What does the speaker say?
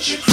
Don't you